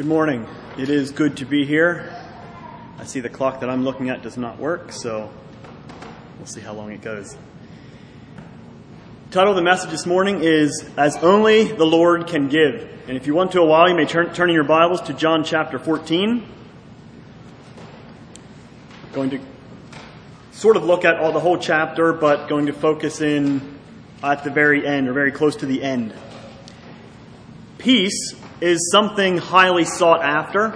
Good morning. It is good to be here. I see the clock that I'm looking at does not work, so we'll see how long it goes. The title of the message this morning is As Only the Lord Can Give. And if you want to a while, you may turn, turn in your Bibles to John chapter 14. Going to sort of look at all the whole chapter, but going to focus in at the very end or very close to the end. Peace is something highly sought after.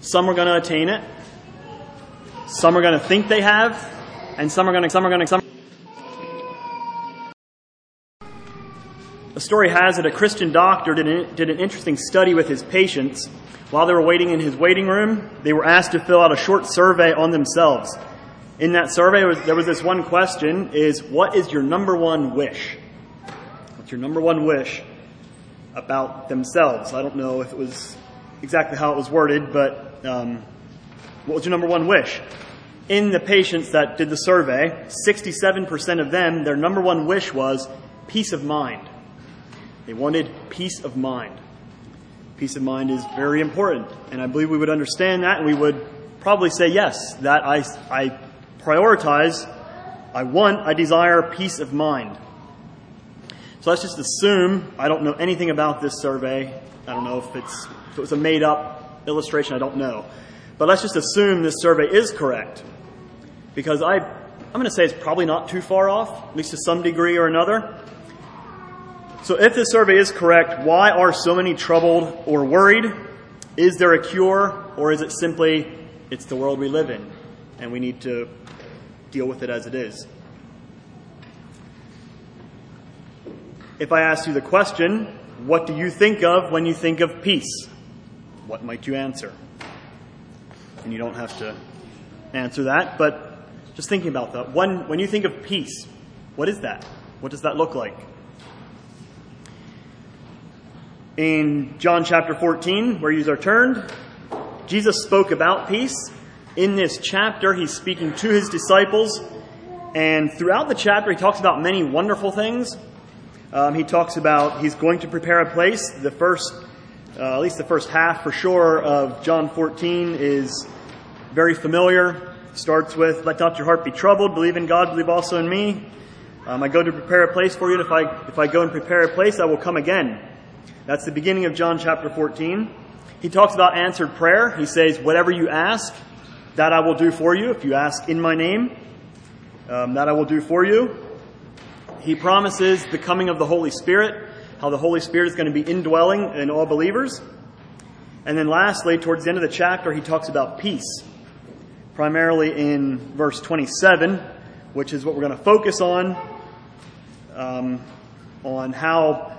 Some are going to attain it. Some are going to think they have, and some are going to, some are going to, some. The story has it a Christian doctor did an, did an interesting study with his patients. While they were waiting in his waiting room, they were asked to fill out a short survey on themselves. In that survey, there was this one question is, what is your number one wish? What's your number one wish? About themselves. I don't know if it was exactly how it was worded, but um, what was your number one wish? In the patients that did the survey, 67% of them, their number one wish was peace of mind. They wanted peace of mind. Peace of mind is very important, and I believe we would understand that, and we would probably say yes, that I, I prioritize, I want, I desire peace of mind. So let's just assume I don't know anything about this survey. I don't know if it's if it was a made up illustration. I don't know, but let's just assume this survey is correct because I I'm going to say it's probably not too far off, at least to some degree or another. So if this survey is correct, why are so many troubled or worried? Is there a cure, or is it simply it's the world we live in, and we need to deal with it as it is? If I ask you the question, what do you think of when you think of peace? What might you answer? And you don't have to answer that, but just thinking about that. When, when you think of peace, what is that? What does that look like? In John chapter 14, where you are turned, Jesus spoke about peace. In this chapter, he's speaking to his disciples, and throughout the chapter, he talks about many wonderful things, um, he talks about he's going to prepare a place. The first, uh, at least the first half for sure, of John 14 is very familiar. Starts with, "Let not your heart be troubled. Believe in God. Believe also in me. Um, I go to prepare a place for you. And if I if I go and prepare a place, I will come again." That's the beginning of John chapter 14. He talks about answered prayer. He says, "Whatever you ask, that I will do for you. If you ask in my name, um, that I will do for you." He promises the coming of the Holy Spirit, how the Holy Spirit is going to be indwelling in all believers. And then lastly, towards the end of the chapter, he talks about peace, primarily in verse 27, which is what we're going to focus on, um, on how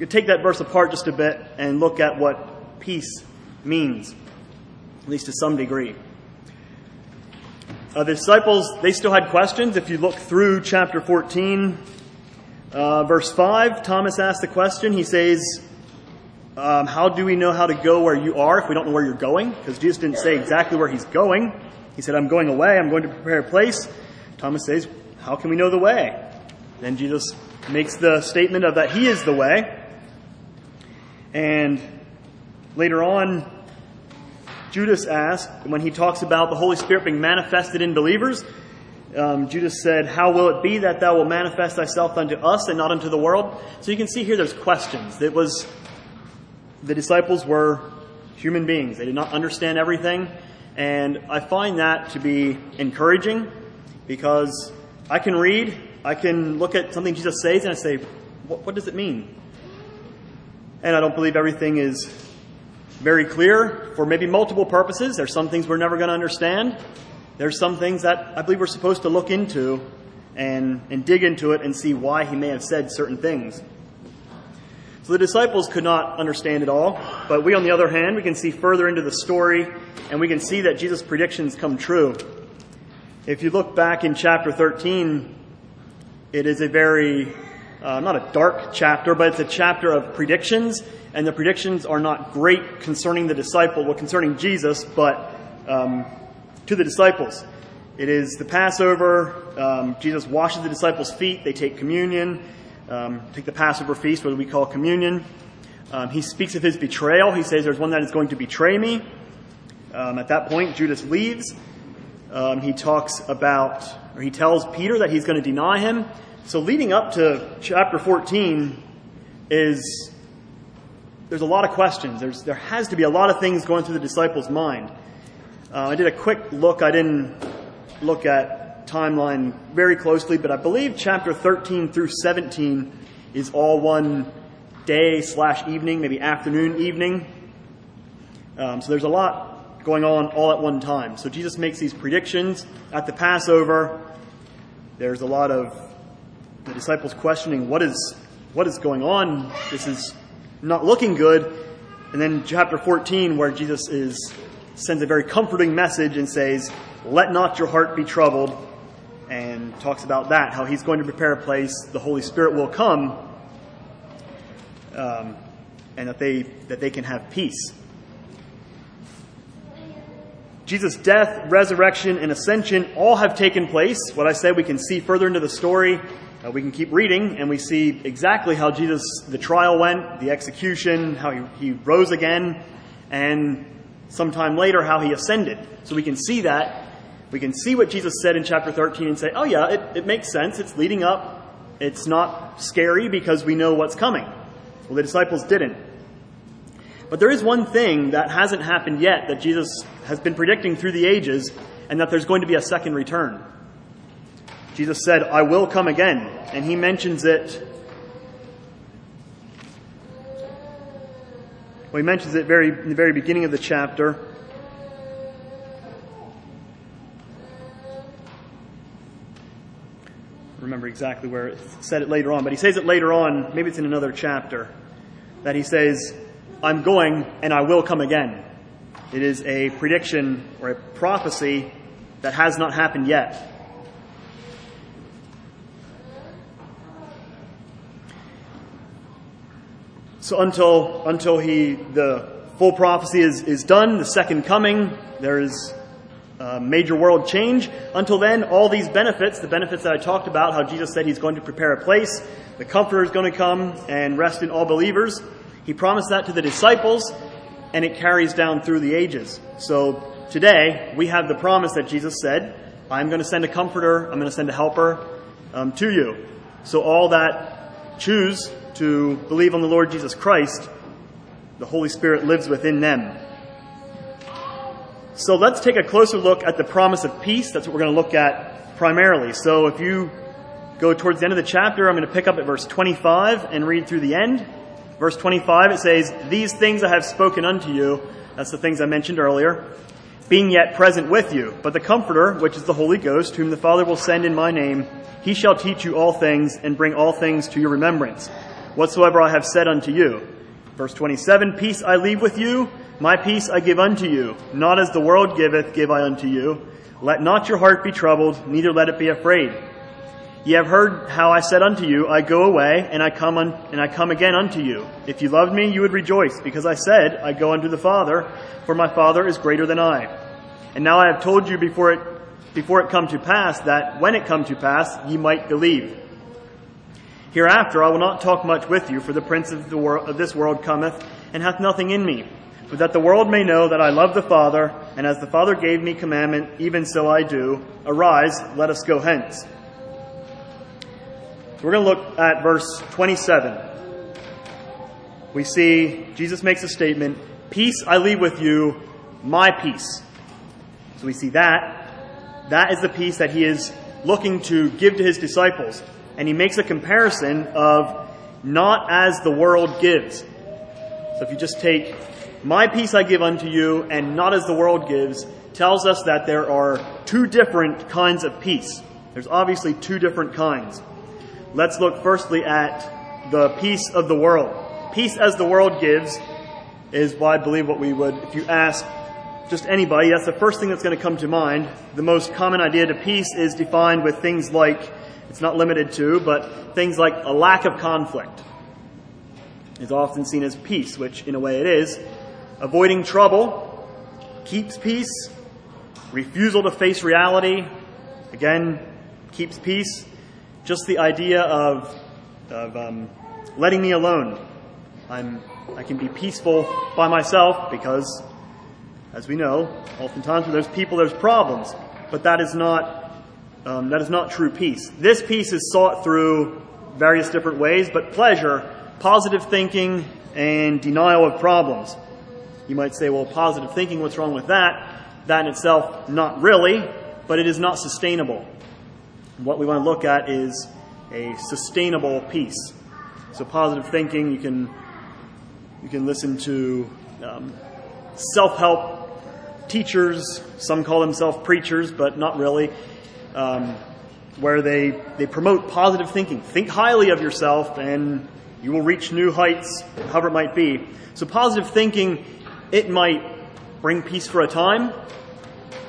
you take that verse apart just a bit and look at what peace means, at least to some degree. Uh, the disciples, they still had questions. If you look through chapter 14, uh, verse 5, Thomas asks the question. He says, um, How do we know how to go where you are if we don't know where you're going? Because Jesus didn't say exactly where he's going. He said, I'm going away. I'm going to prepare a place. Thomas says, How can we know the way? Then Jesus makes the statement of that he is the way. And later on, Judas asked, when he talks about the Holy Spirit being manifested in believers, um, Judas said, How will it be that thou wilt manifest thyself unto us and not unto the world? So you can see here there's questions. It was the disciples were human beings. They did not understand everything. And I find that to be encouraging because I can read, I can look at something Jesus says, and I say, What, what does it mean? And I don't believe everything is very clear for maybe multiple purposes. There's some things we're never going to understand there's some things that I believe we're supposed to look into and, and dig into it and see why he may have said certain things. So the disciples could not understand it all, but we, on the other hand, we can see further into the story and we can see that Jesus' predictions come true. If you look back in chapter 13, it is a very, uh, not a dark chapter, but it's a chapter of predictions, and the predictions are not great concerning the disciple, well, concerning Jesus, but um, to the disciples. It is the Passover. Um, Jesus washes the disciples' feet. They take communion, um, take the Passover feast, what we call communion. Um, he speaks of his betrayal. He says there's one that is going to betray me. Um, at that point, Judas leaves. Um, he talks about, or he tells Peter that he's going to deny him. So leading up to chapter 14 is there's a lot of questions. There's, there has to be a lot of things going through the disciples' mind. Uh, I did a quick look. I didn't look at timeline very closely, but I believe chapter 13 through 17 is all one day slash evening, maybe afternoon, evening. Um, so there's a lot going on all at one time. So Jesus makes these predictions at the Passover. There's a lot of the disciples questioning what is what is going on. This is not looking good. And then chapter 14, where Jesus is sends a very comforting message and says, "Let not your heart be troubled," and talks about that, how He's going to prepare a place. The Holy Spirit will come, um, and that they that they can have peace. Jesus' death, resurrection, and ascension all have taken place. What I said, we can see further into the story uh, we can keep reading and we see exactly how Jesus, the trial went, the execution, how he, he rose again, and sometime later how he ascended. So we can see that. We can see what Jesus said in chapter 13 and say, oh yeah, it, it makes sense. It's leading up. It's not scary because we know what's coming. Well, the disciples didn't. But there is one thing that hasn't happened yet that Jesus has been predicting through the ages, and that there's going to be a second return. Jesus said, I will come again. And he mentions it. Well, he mentions it very in the very beginning of the chapter. remember exactly where it said it later on, but he says it later on, maybe it's in another chapter, that he says, I'm going and I will come again. It is a prediction or a prophecy that has not happened yet. So until, until he, the full prophecy is, is done, the second coming, there is a major world change. Until then, all these benefits, the benefits that I talked about, how Jesus said he's going to prepare a place, the Comforter is going to come and rest in all believers. He promised that to the disciples, and it carries down through the ages. So today, we have the promise that Jesus said, I'm going to send a comforter, I'm going to send a helper um, to you. So all that choose to believe on the Lord Jesus Christ, the Holy Spirit lives within them. So let's take a closer look at the promise of peace. That's what we're going to look at primarily. So if you go towards the end of the chapter, I'm going to pick up at verse 25 and read through the end. Verse 25, it says, These things I have spoken unto you. That's the things I mentioned earlier. Being yet present with you. But the Comforter, which is the Holy Ghost, whom the Father will send in my name, he shall teach you all things and bring all things to your remembrance whatsoever I have said unto you. Verse 27, Peace I leave with you, my peace I give unto you. Not as the world giveth, give I unto you. Let not your heart be troubled, neither let it be afraid. Ye have heard how I said unto you, I go away, and I come un- and I come again unto you. If you loved me, you would rejoice, because I said, I go unto the Father, for my Father is greater than I. And now I have told you before it before it come to pass, that when it come to pass, ye might believe. Hereafter I will not talk much with you, for the prince of, the of this world cometh, and hath nothing in me. But that the world may know that I love the Father, and as the Father gave me commandment, even so I do. Arise, let us go hence. We're going to look at verse 27. We see Jesus makes a statement, Peace I leave with you, my peace. So we see that. That is the peace that he is looking to give to his disciples and he makes a comparison of not as the world gives. So if you just take my peace I give unto you and not as the world gives, tells us that there are two different kinds of peace. There's obviously two different kinds. Let's look firstly at the peace of the world. Peace as the world gives is what I believe what we would, if you ask just anybody, that's the first thing that's going to come to mind. The most common idea to peace is defined with things like it's not limited to, but things like a lack of conflict is often seen as peace, which in a way it is. Avoiding trouble keeps peace. Refusal to face reality, again, keeps peace. Just the idea of, of um, letting me alone. I'm I can be peaceful by myself because, as we know, oftentimes when there's people, there's problems. But that is not, um, that is not true peace. This peace is sought through various different ways, but pleasure, positive thinking, and denial of problems. You might say, well, positive thinking, what's wrong with that? That in itself, not really, but it is not sustainable. What we want to look at is a sustainable peace. So positive thinking, you can you can listen to um, self-help teachers. Some call themselves preachers, but not really. Um, where they they promote positive thinking. Think highly of yourself, and you will reach new heights, however it might be. So positive thinking, it might bring peace for a time,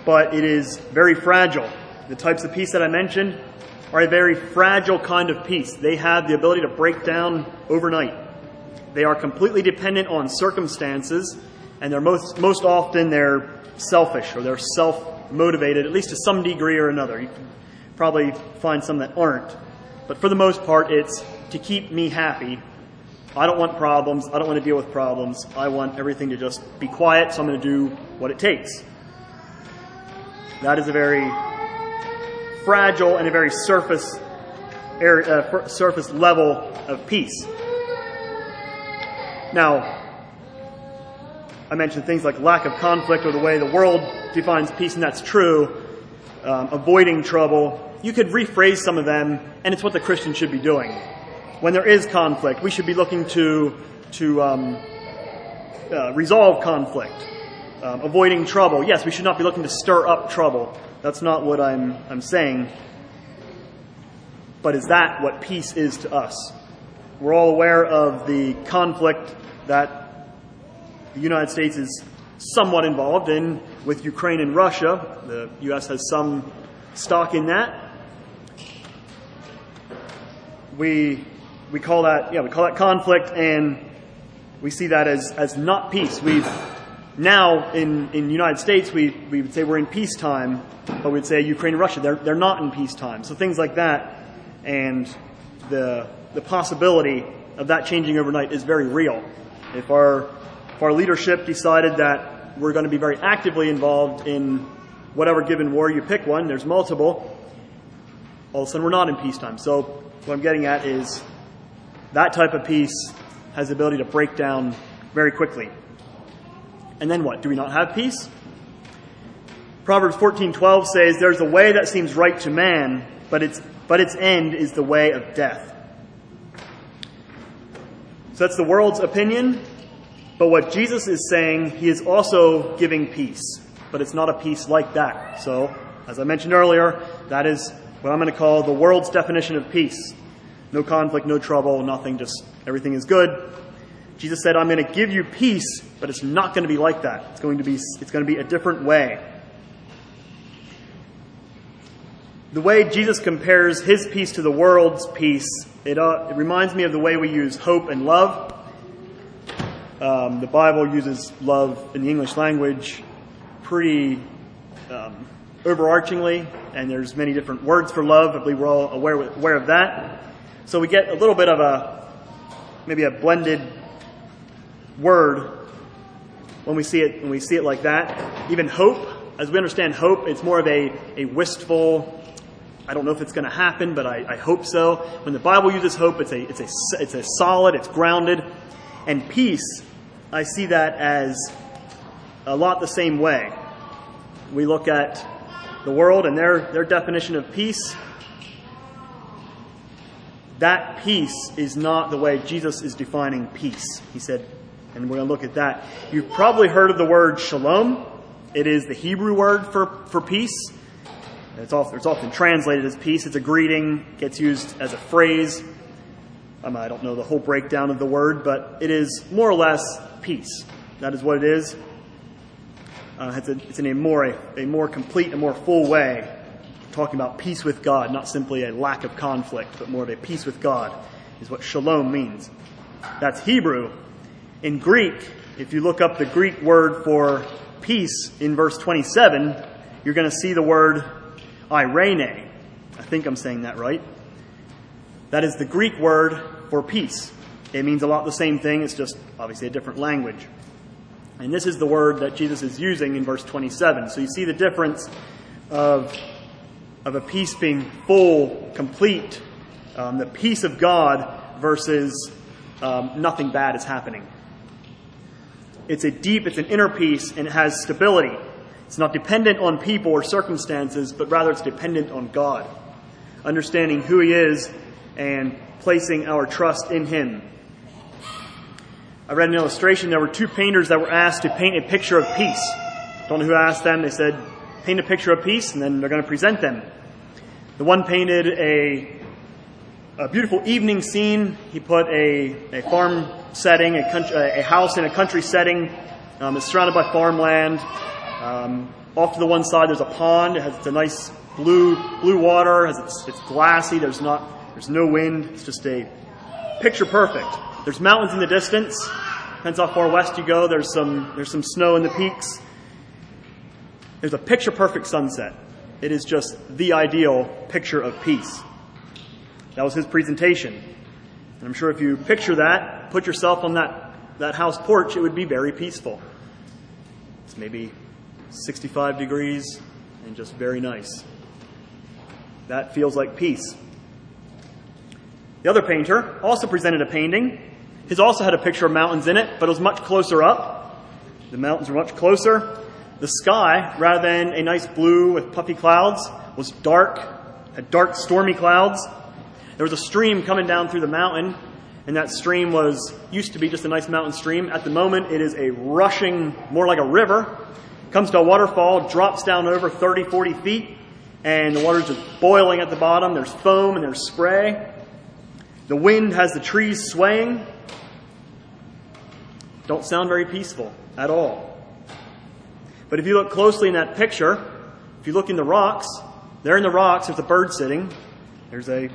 but it is very fragile. The types of peace that I mentioned are a very fragile kind of peace. They have the ability to break down overnight. They are completely dependent on circumstances, and they're most, most often they're selfish or they're self-motivated, at least to some degree or another. You can probably find some that aren't. But for the most part, it's to keep me happy. I don't want problems. I don't want to deal with problems. I want everything to just be quiet, so I'm going to do what it takes. That is a very fragile and a very surface, uh, surface level of peace. Now, I mentioned things like lack of conflict or the way the world defines peace, and that's true. Um, avoiding trouble. You could rephrase some of them, and it's what the Christian should be doing. When there is conflict, we should be looking to to um, uh, resolve conflict, um, avoiding trouble. Yes, we should not be looking to stir up trouble. That's not what I'm, I'm saying. But is that what peace is to us? We're all aware of the conflict that the United States is somewhat involved in with Ukraine and Russia. The U.S. has some stock in that. We, we call that, yeah, we call that conflict and we see that as, as not peace. We've now in, in United States, we, we would say we're in peacetime, but we'd say Ukraine and Russia, they're, they're not in peacetime. So things like that and the, the possibility of that changing overnight is very real. If our, if our leadership decided that we're going to be very actively involved in whatever given war, you pick one, there's multiple, all of a sudden we're not in peacetime. So what I'm getting at is that type of peace has the ability to break down very quickly. And then what? Do we not have peace? Proverbs 14:12 says, "There's a way that seems right to man, but its but its end is the way of death." So that's the world's opinion, but what Jesus is saying, he is also giving peace, but it's not a peace like that. So, as I mentioned earlier, that is what I'm going to call the world's definition of peace. No conflict, no trouble, nothing, just everything is good. Jesus said, I'm going to give you peace, but it's not going to be like that. It's going to be, it's going to be a different way. The way Jesus compares his peace to the world's peace, it, uh, it reminds me of the way we use hope and love. Um, the Bible uses love in the English language pretty um, overarchingly, and there's many different words for love. I believe we're all aware, aware of that. So we get a little bit of a, maybe a blended word when we see it when we see it like that. Even hope, as we understand hope, it's more of a, a wistful. I don't know if it's going to happen, but I, I hope so. When the Bible uses hope, it's a it's a it's a solid, it's grounded, and peace. I see that as a lot the same way. We look at the world and their their definition of peace. That peace is not the way Jesus is defining peace. He said, and we're going to look at that. You've probably heard of the word shalom. It is the Hebrew word for, for peace. It's often, it's often translated as peace. It's a greeting, gets used as a phrase. Um, I don't know the whole breakdown of the word, but it is more or less peace. That is what it is. Uh, it's, a, it's, in a more, a, a more complete and more full way, talking about peace with God, not simply a lack of conflict, but more of a peace with God, is what shalom means. That's Hebrew. In Greek, if you look up the Greek word for peace in verse 27, you're going to see the word eirene. I think I'm saying that right. That is the Greek word for peace. It means a lot the same thing, it's just obviously a different language. And this is the word that Jesus is using in verse 27. So you see the difference of, of a peace being full, complete, um, the peace of God versus um, nothing bad is happening. It's a deep, it's an inner peace, and it has stability. It's not dependent on people or circumstances, but rather it's dependent on God. Understanding who He is and placing our trust in Him. I read an illustration. There were two painters that were asked to paint a picture of peace. Don't know who asked them. They said, paint a picture of peace, and then they're going to present them. The one painted a, a beautiful evening scene. He put a, a farm setting, a, country, a house in a country setting. Um, it's surrounded by farmland. Um, off to the one side, there's a pond. It has a nice blue blue water. It's, it's glassy. There's not there's no wind. It's just a picture perfect. There's mountains in the distance. Depends how far west you go. There's some, there's some snow in the peaks. There's a picture perfect sunset. It is just the ideal picture of peace. That was his presentation. And I'm sure if you picture that, put yourself on that, that house porch, it would be very peaceful. It's maybe 65 degrees and just very nice. That feels like peace. The other painter also presented a painting his also had a picture of mountains in it, but it was much closer up. The mountains were much closer. The sky, rather than a nice blue with puffy clouds, was dark, had dark, stormy clouds. There was a stream coming down through the mountain, and that stream was used to be just a nice mountain stream. At the moment, it is a rushing, more like a river. Comes to a waterfall, drops down over 30, 40 feet, and the water's just boiling at the bottom. There's foam and there's spray. The wind has the trees swaying don't sound very peaceful at all. But if you look closely in that picture, if you look in the rocks, there in the rocks, there's a bird sitting. There's a,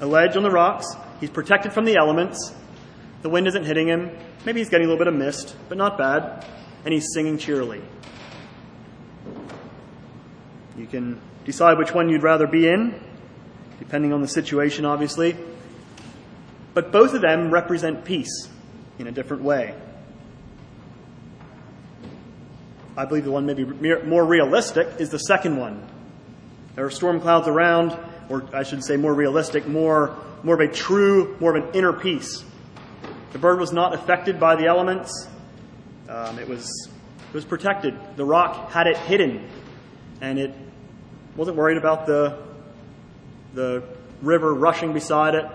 a ledge on the rocks. He's protected from the elements. The wind isn't hitting him. Maybe he's getting a little bit of mist, but not bad. And he's singing cheerily. You can decide which one you'd rather be in, depending on the situation, obviously. But both of them represent peace in a different way. I believe the one maybe more realistic is the second one. There are storm clouds around, or I should say more realistic, more, more of a true, more of an inner peace. The bird was not affected by the elements. Um, it, was, it was protected. The rock had it hidden, and it wasn't worried about the, the river rushing beside it,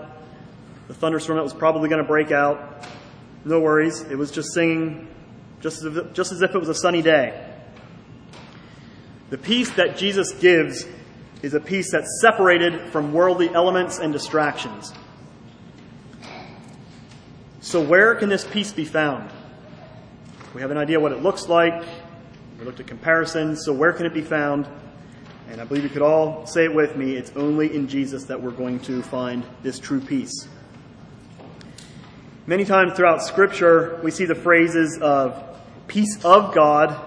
the thunderstorm that was probably going to break out. No worries. It was just singing just as, if, just as if it was a sunny day. The peace that Jesus gives is a peace that's separated from worldly elements and distractions. So, where can this peace be found? We have an idea what it looks like. We looked at comparisons. So, where can it be found? And I believe you could all say it with me it's only in Jesus that we're going to find this true peace. Many times throughout Scripture, we see the phrases of peace of God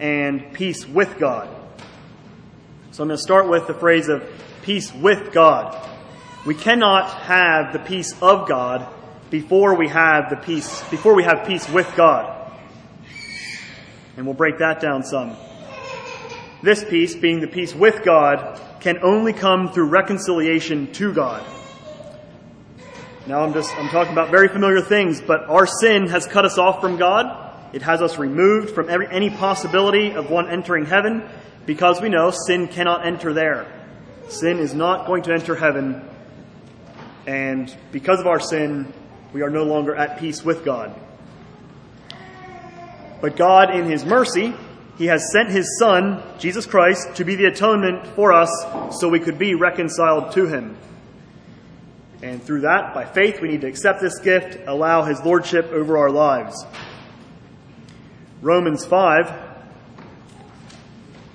and peace with God. So I'm going to start with the phrase of peace with God. We cannot have the peace of God before we have the peace, before we have peace with God. And we'll break that down some. This peace, being the peace with God, can only come through reconciliation to God. Now I'm just, I'm talking about very familiar things, but our sin has cut us off from God. It has us removed from every, any possibility of one entering heaven because we know sin cannot enter there. Sin is not going to enter heaven. And because of our sin, we are no longer at peace with God. But God, in His mercy, He has sent His Son, Jesus Christ, to be the atonement for us so we could be reconciled to Him. And through that, by faith, we need to accept this gift, allow His Lordship over our lives. Romans 5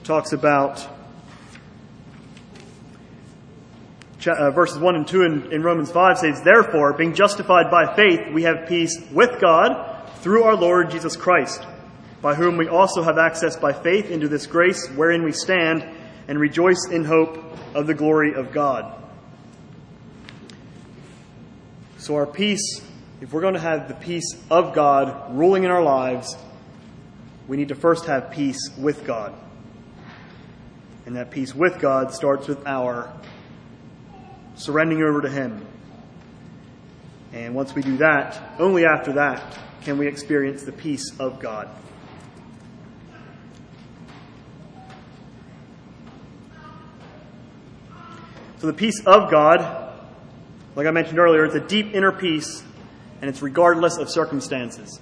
talks about uh, verses 1 and 2 in, in Romans 5 says, Therefore, being justified by faith, we have peace with God through our Lord Jesus Christ, by whom we also have access by faith into this grace wherein we stand and rejoice in hope of the glory of God. So our peace if we're going to have the peace of God ruling in our lives, we need to first have peace with God. And that peace with God starts with our surrendering over to Him. And once we do that, only after that can we experience the peace of God. So the peace of God, like I mentioned earlier, it's a deep inner peace, and it's regardless of circumstances.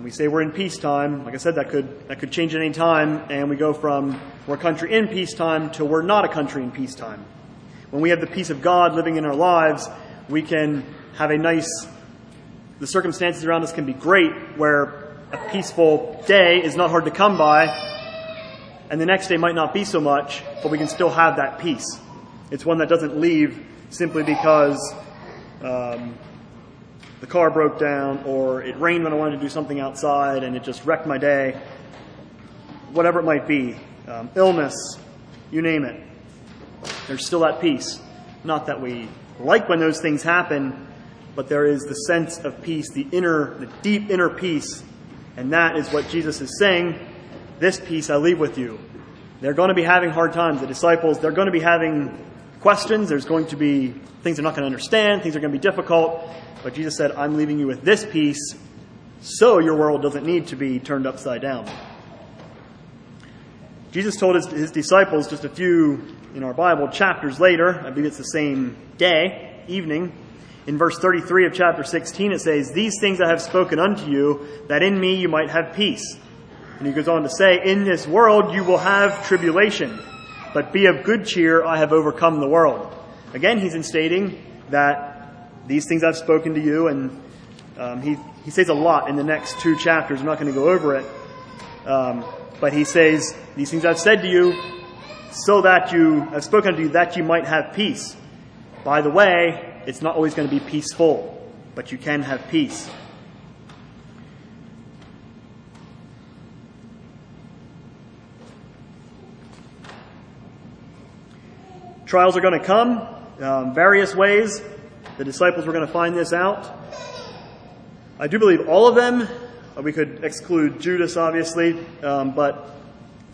When we say we're in peacetime, like I said, that could that could change at any time, and we go from we're a country in peacetime to we're not a country in peacetime. When we have the peace of God living in our lives, we can have a nice. The circumstances around us can be great, where a peaceful day is not hard to come by, and the next day might not be so much, but we can still have that peace. It's one that doesn't leave simply because um, the car broke down or it rained when I wanted to do something outside and it just wrecked my day. Whatever it might be, um, illness, you name it. There's still that peace. Not that we like when those things happen, but there is the sense of peace, the inner, the deep inner peace. And that is what Jesus is saying. This peace I leave with you. They're going to be having hard times. The disciples, they're going to be having questions. There's going to be things they're not going to understand. Things are going to be difficult. But Jesus said, I'm leaving you with this peace so your world doesn't need to be turned upside down. Jesus told his, his disciples just a few in our Bible chapters later, I believe it's the same day, evening, in verse 33 of chapter 16, it says, These things I have spoken unto you, that in me you might have peace. And he goes on to say, In this world you will have tribulation but be of good cheer, I have overcome the world. Again, he's instating that these things I've spoken to you, and um, he, he says a lot in the next two chapters. I'm not going to go over it. Um, but he says, These things I've said to you, so that you I've spoken to you, that you might have peace. By the way, it's not always going to be peaceful, but you can have peace. Trials are going to come, um, various ways. The disciples were going to find this out. I do believe all of them, uh, we could exclude Judas obviously, um, but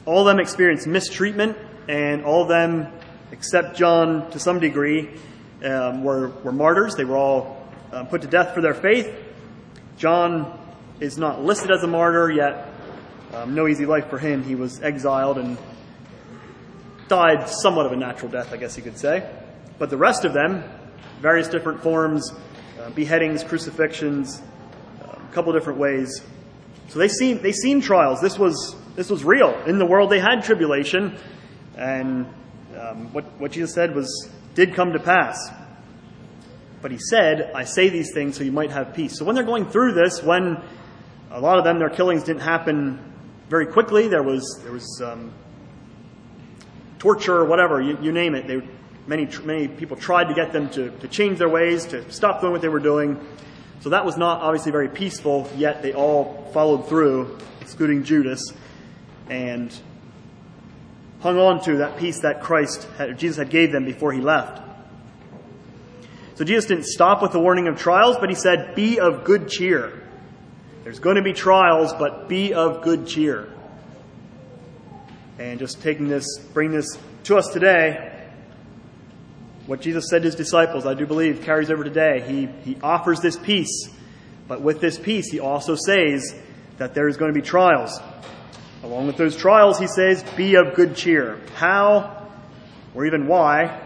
all of them experienced mistreatment, and all of them, except John to some degree, um, were, were martyrs. They were all um, put to death for their faith. John is not listed as a martyr, yet um, no easy life for him. He was exiled and died somewhat of a natural death, I guess you could say. But the rest of them, various different forms, uh, beheadings, crucifixions, uh, a couple different ways. So they seen they seen trials. This was this was real in the world. They had tribulation, and um, what what Jesus said was did come to pass. But he said, "I say these things so you might have peace." So when they're going through this, when a lot of them their killings didn't happen very quickly, there was there was um, torture, or whatever, you, you name it. They, many, many people tried to get them to, to change their ways, to stop doing what they were doing. So that was not obviously very peaceful, yet they all followed through, excluding Judas, and hung on to that peace that Christ, had, Jesus had gave them before he left. So Jesus didn't stop with the warning of trials, but he said, be of good cheer. There's going to be trials, but be of good cheer. And just taking this, bringing this to us today, what Jesus said to his disciples, I do believe, carries over today. He, he offers this peace, but with this peace, he also says that there is going to be trials. Along with those trials, he says, be of good cheer. How, or even why,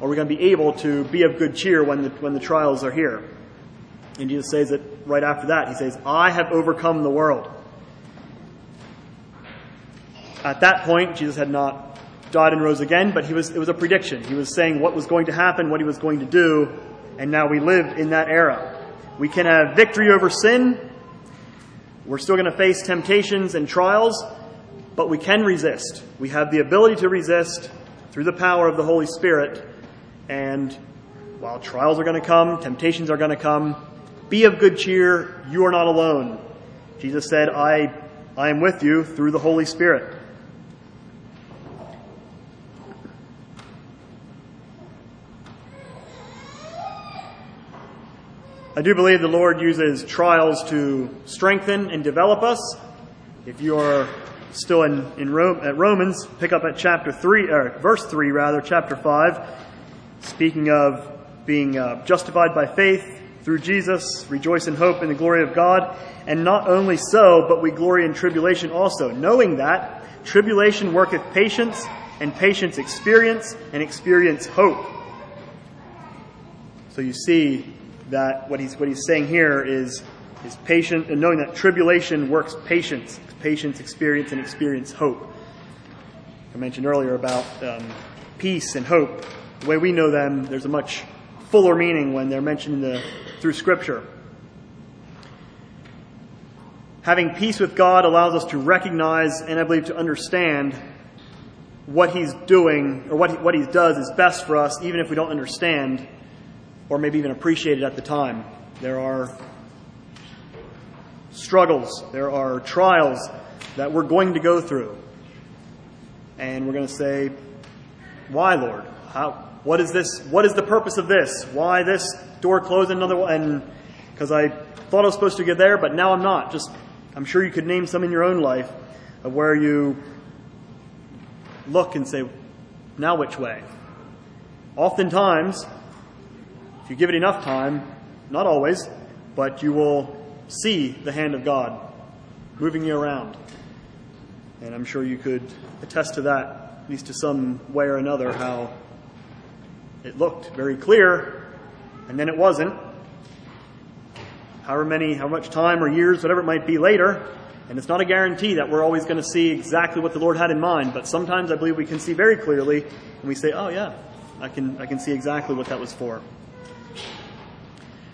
are we going to be able to be of good cheer when the, when the trials are here? And Jesus says it right after that. He says, I have overcome the world. At that point, Jesus had not died and rose again, but he was, it was a prediction. He was saying what was going to happen, what he was going to do, and now we live in that era. We can have victory over sin. We're still going to face temptations and trials, but we can resist. We have the ability to resist through the power of the Holy Spirit. And while trials are going to come, temptations are going to come, be of good cheer. You are not alone. Jesus said, I, I am with you through the Holy Spirit. I do believe the Lord uses trials to strengthen and develop us. If you are still in, in Rome, at Romans, pick up at chapter 3, or verse 3 rather, chapter 5, speaking of being uh, justified by faith through Jesus, rejoice in hope in the glory of God. And not only so, but we glory in tribulation also, knowing that tribulation worketh patience, and patience experience, and experience hope. So you see that what he's, what he's saying here is, is patient, and knowing that tribulation works patience, patience experience, and experience hope. I mentioned earlier about um, peace and hope. The way we know them, there's a much fuller meaning when they're mentioned the, through Scripture. Having peace with God allows us to recognize and I believe to understand what He's doing or what he, what He does is best for us, even if we don't understand or maybe even appreciated at the time. There are struggles, there are trials that we're going to go through. And we're going to say, Why, Lord? How, what is this? What is the purpose of this? Why this door closed another one? And because I thought I was supposed to get there, but now I'm not. Just, I'm sure you could name some in your own life of where you look and say, now which way? Oftentimes, if you give it enough time, not always, but you will see the hand of God moving you around. And I'm sure you could attest to that, at least to some way or another, how it looked very clear, and then it wasn't. However many, how much time or years, whatever it might be later, and it's not a guarantee that we're always going to see exactly what the Lord had in mind, but sometimes I believe we can see very clearly, and we say, oh yeah, I can, I can see exactly what that was for.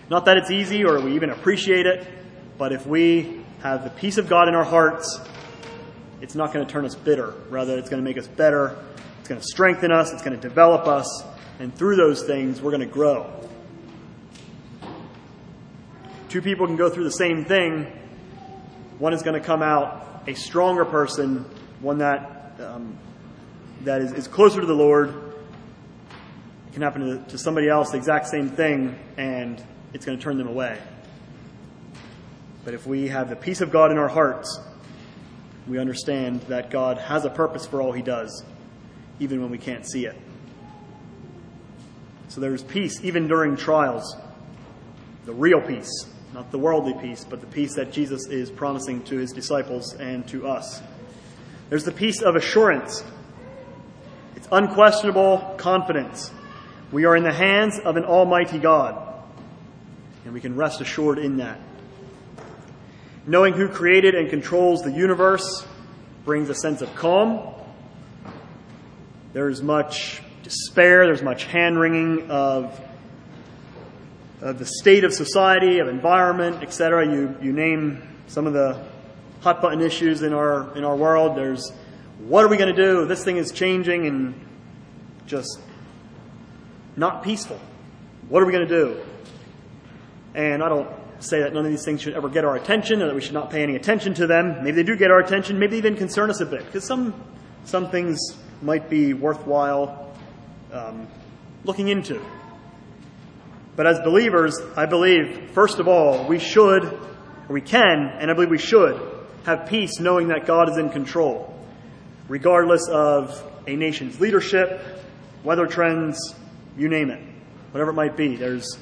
Not that it's easy or we even appreciate it, but if we have the peace of God in our hearts, it's not going to turn us bitter. Rather, it's going to make us better. It's going to strengthen us. It's going to develop us. And through those things, we're going to grow. Two people can go through the same thing. One is going to come out a stronger person, one that, um, that is, is, closer to the Lord. It can happen to, to somebody else, the exact same thing, and it's going to turn them away. But if we have the peace of God in our hearts, we understand that God has a purpose for all he does, even when we can't see it. So there's peace even during trials. The real peace, not the worldly peace, but the peace that Jesus is promising to his disciples and to us. There's the peace of assurance. It's unquestionable confidence. We are in the hands of an almighty God, and we can rest assured in that. Knowing who created and controls the universe brings a sense of calm. There's much despair, there's much hand wringing of, of the state of society, of environment, etc. You, you name some of the hot button issues in our, in our world. There's what are we going to do? This thing is changing and just not peaceful. What are we going to do? And I don't say that none of these things should ever get our attention or that we should not pay any attention to them. Maybe they do get our attention, maybe they even concern us a bit, because some, some things might be worthwhile um, looking into. But as believers, I believe, first of all, we should, or we can, and I believe we should, have peace knowing that God is in control, regardless of a nation's leadership, weather trends, you name it, whatever it might be. There's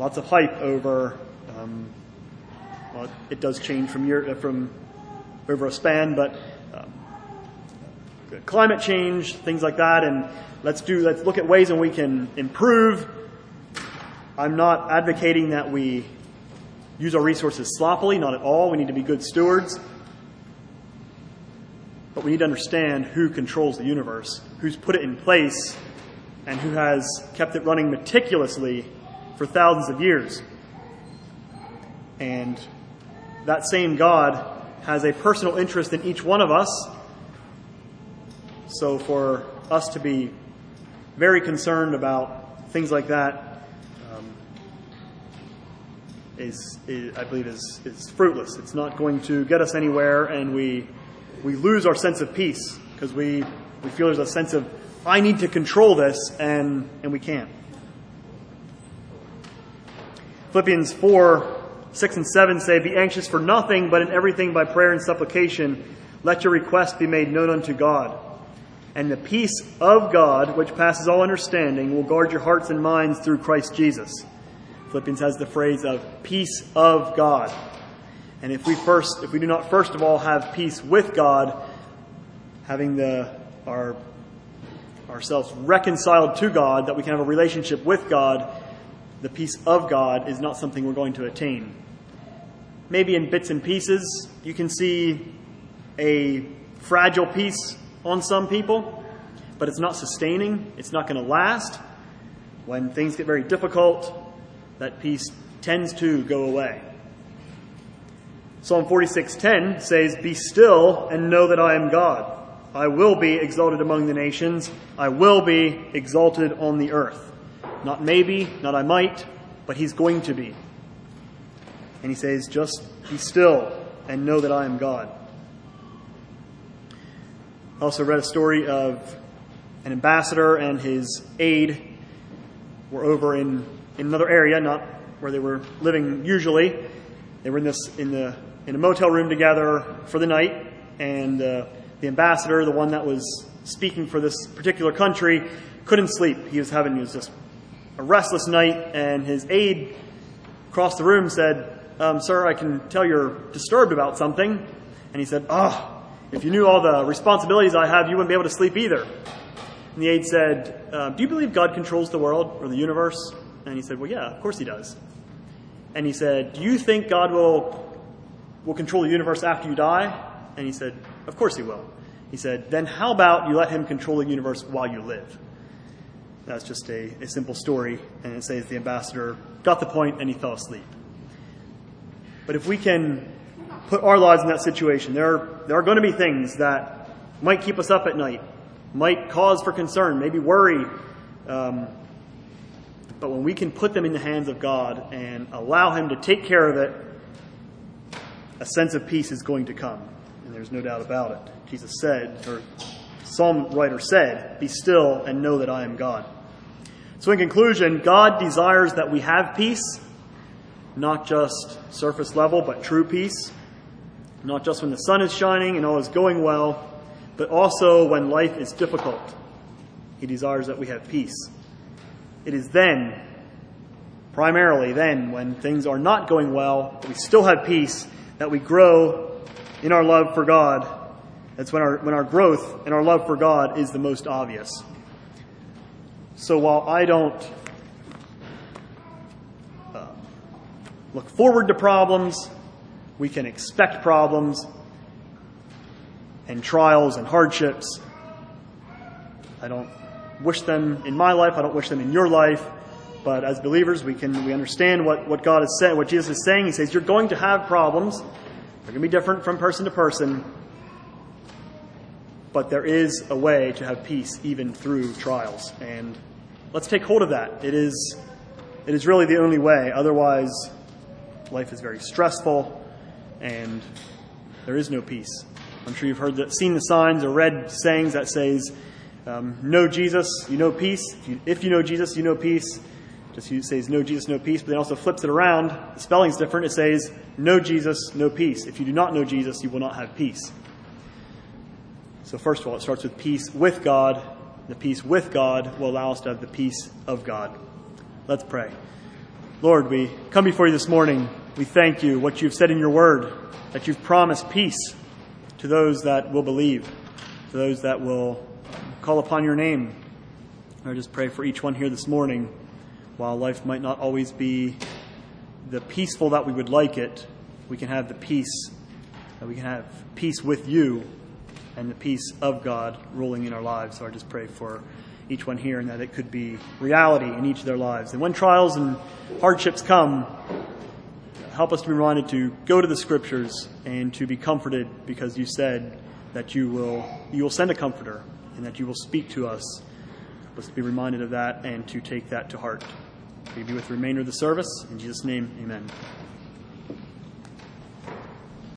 lots of hype over. Um, well, it does change from year uh, from over a span, but um, climate change, things like that, and Let's do, let's look at ways in we can improve. I'm not advocating that we use our resources sloppily, not at all. We need to be good stewards. But we need to understand who controls the universe, who's put it in place, and who has kept it running meticulously for thousands of years. And that same God has a personal interest in each one of us. So for us to be very concerned about things like that um, is, is, I believe, is, is fruitless. It's not going to get us anywhere, and we, we lose our sense of peace because we, we feel there's a sense of, I need to control this, and, and we can't. Philippians 4 6 and 7 say, Be anxious for nothing, but in everything by prayer and supplication, let your requests be made known unto God. And the peace of God, which passes all understanding, will guard your hearts and minds through Christ Jesus. Philippians has the phrase of peace of God. And if we first, if we do not first of all have peace with God, having the, our, ourselves reconciled to God, that we can have a relationship with God, the peace of God is not something we're going to attain. Maybe in bits and pieces, you can see a fragile peace on some people, but it's not sustaining. It's not going to last. When things get very difficult, that peace tends to go away. Psalm 46:10 says, "Be still and know that I am God. I will be exalted among the nations. I will be exalted on the earth." Not maybe, not I might, but he's going to be. And he says, "Just be still and know that I am God." I also read a story of an ambassador and his aide were over in, in another area, not where they were living usually. They were in this in the in a motel room together for the night, and uh, the ambassador, the one that was speaking for this particular country, couldn't sleep. He was having he was just a restless night, and his aide across the room said, um, "Sir, I can tell you're disturbed about something." And he said. Oh, if you knew all the responsibilities I have, you wouldn't be able to sleep either. And the aide said, uh, Do you believe God controls the world or the universe? And he said, Well, yeah, of course he does. And he said, Do you think God will, will control the universe after you die? And he said, Of course he will. He said, Then how about you let him control the universe while you live? That's just a, a simple story. And it says the ambassador got the point and he fell asleep. But if we can put our lives in that situation. There are, there are going to be things that might keep us up at night, might cause for concern, maybe worry. Um, but when we can put them in the hands of God and allow Him to take care of it, a sense of peace is going to come. And there's no doubt about it. Jesus said, or Psalm writer said, Be still and know that I am God. So, in conclusion, God desires that we have peace, not just surface level, but true peace not just when the sun is shining and all is going well, but also when life is difficult. He desires that we have peace. It is then, primarily then, when things are not going well, we still have peace, that we grow in our love for God. That's when our, when our growth and our love for God is the most obvious. So while I don't uh, look forward to problems, we can expect problems and trials and hardships. I don't wish them in my life. I don't wish them in your life. But as believers, we can we understand what, what God has said, what Jesus is saying. He says, You're going to have problems. They're going to be different from person to person. But there is a way to have peace even through trials. And let's take hold of that. It is it is really the only way. Otherwise, life is very stressful and there is no peace. I'm sure you've heard that, seen the signs or read sayings that says, um, "Know Jesus, you know peace. If you, if you know Jesus, you know peace." Just says "Know Jesus, no peace," but then also flips it around. The spelling's different. It says "No Jesus, no peace." If you do not know Jesus, you will not have peace. So first of all, it starts with peace with God. The peace with God will allow us to have the peace of God. Let's pray. Lord, we come before you this morning we thank you, what you've said in your word, that you've promised peace to those that will believe, to those that will call upon your name. I just pray for each one here this morning. While life might not always be the peaceful that we would like it, we can have the peace, that we can have peace with you and the peace of God ruling in our lives. So I just pray for each one here and that it could be reality in each of their lives. And when trials and hardships come, help us to be reminded to go to the scriptures and to be comforted because you said that you will, you will send a comforter and that you will speak to us. Let's be reminded of that and to take that to heart. Be with the remainder of the service. In Jesus' name, amen.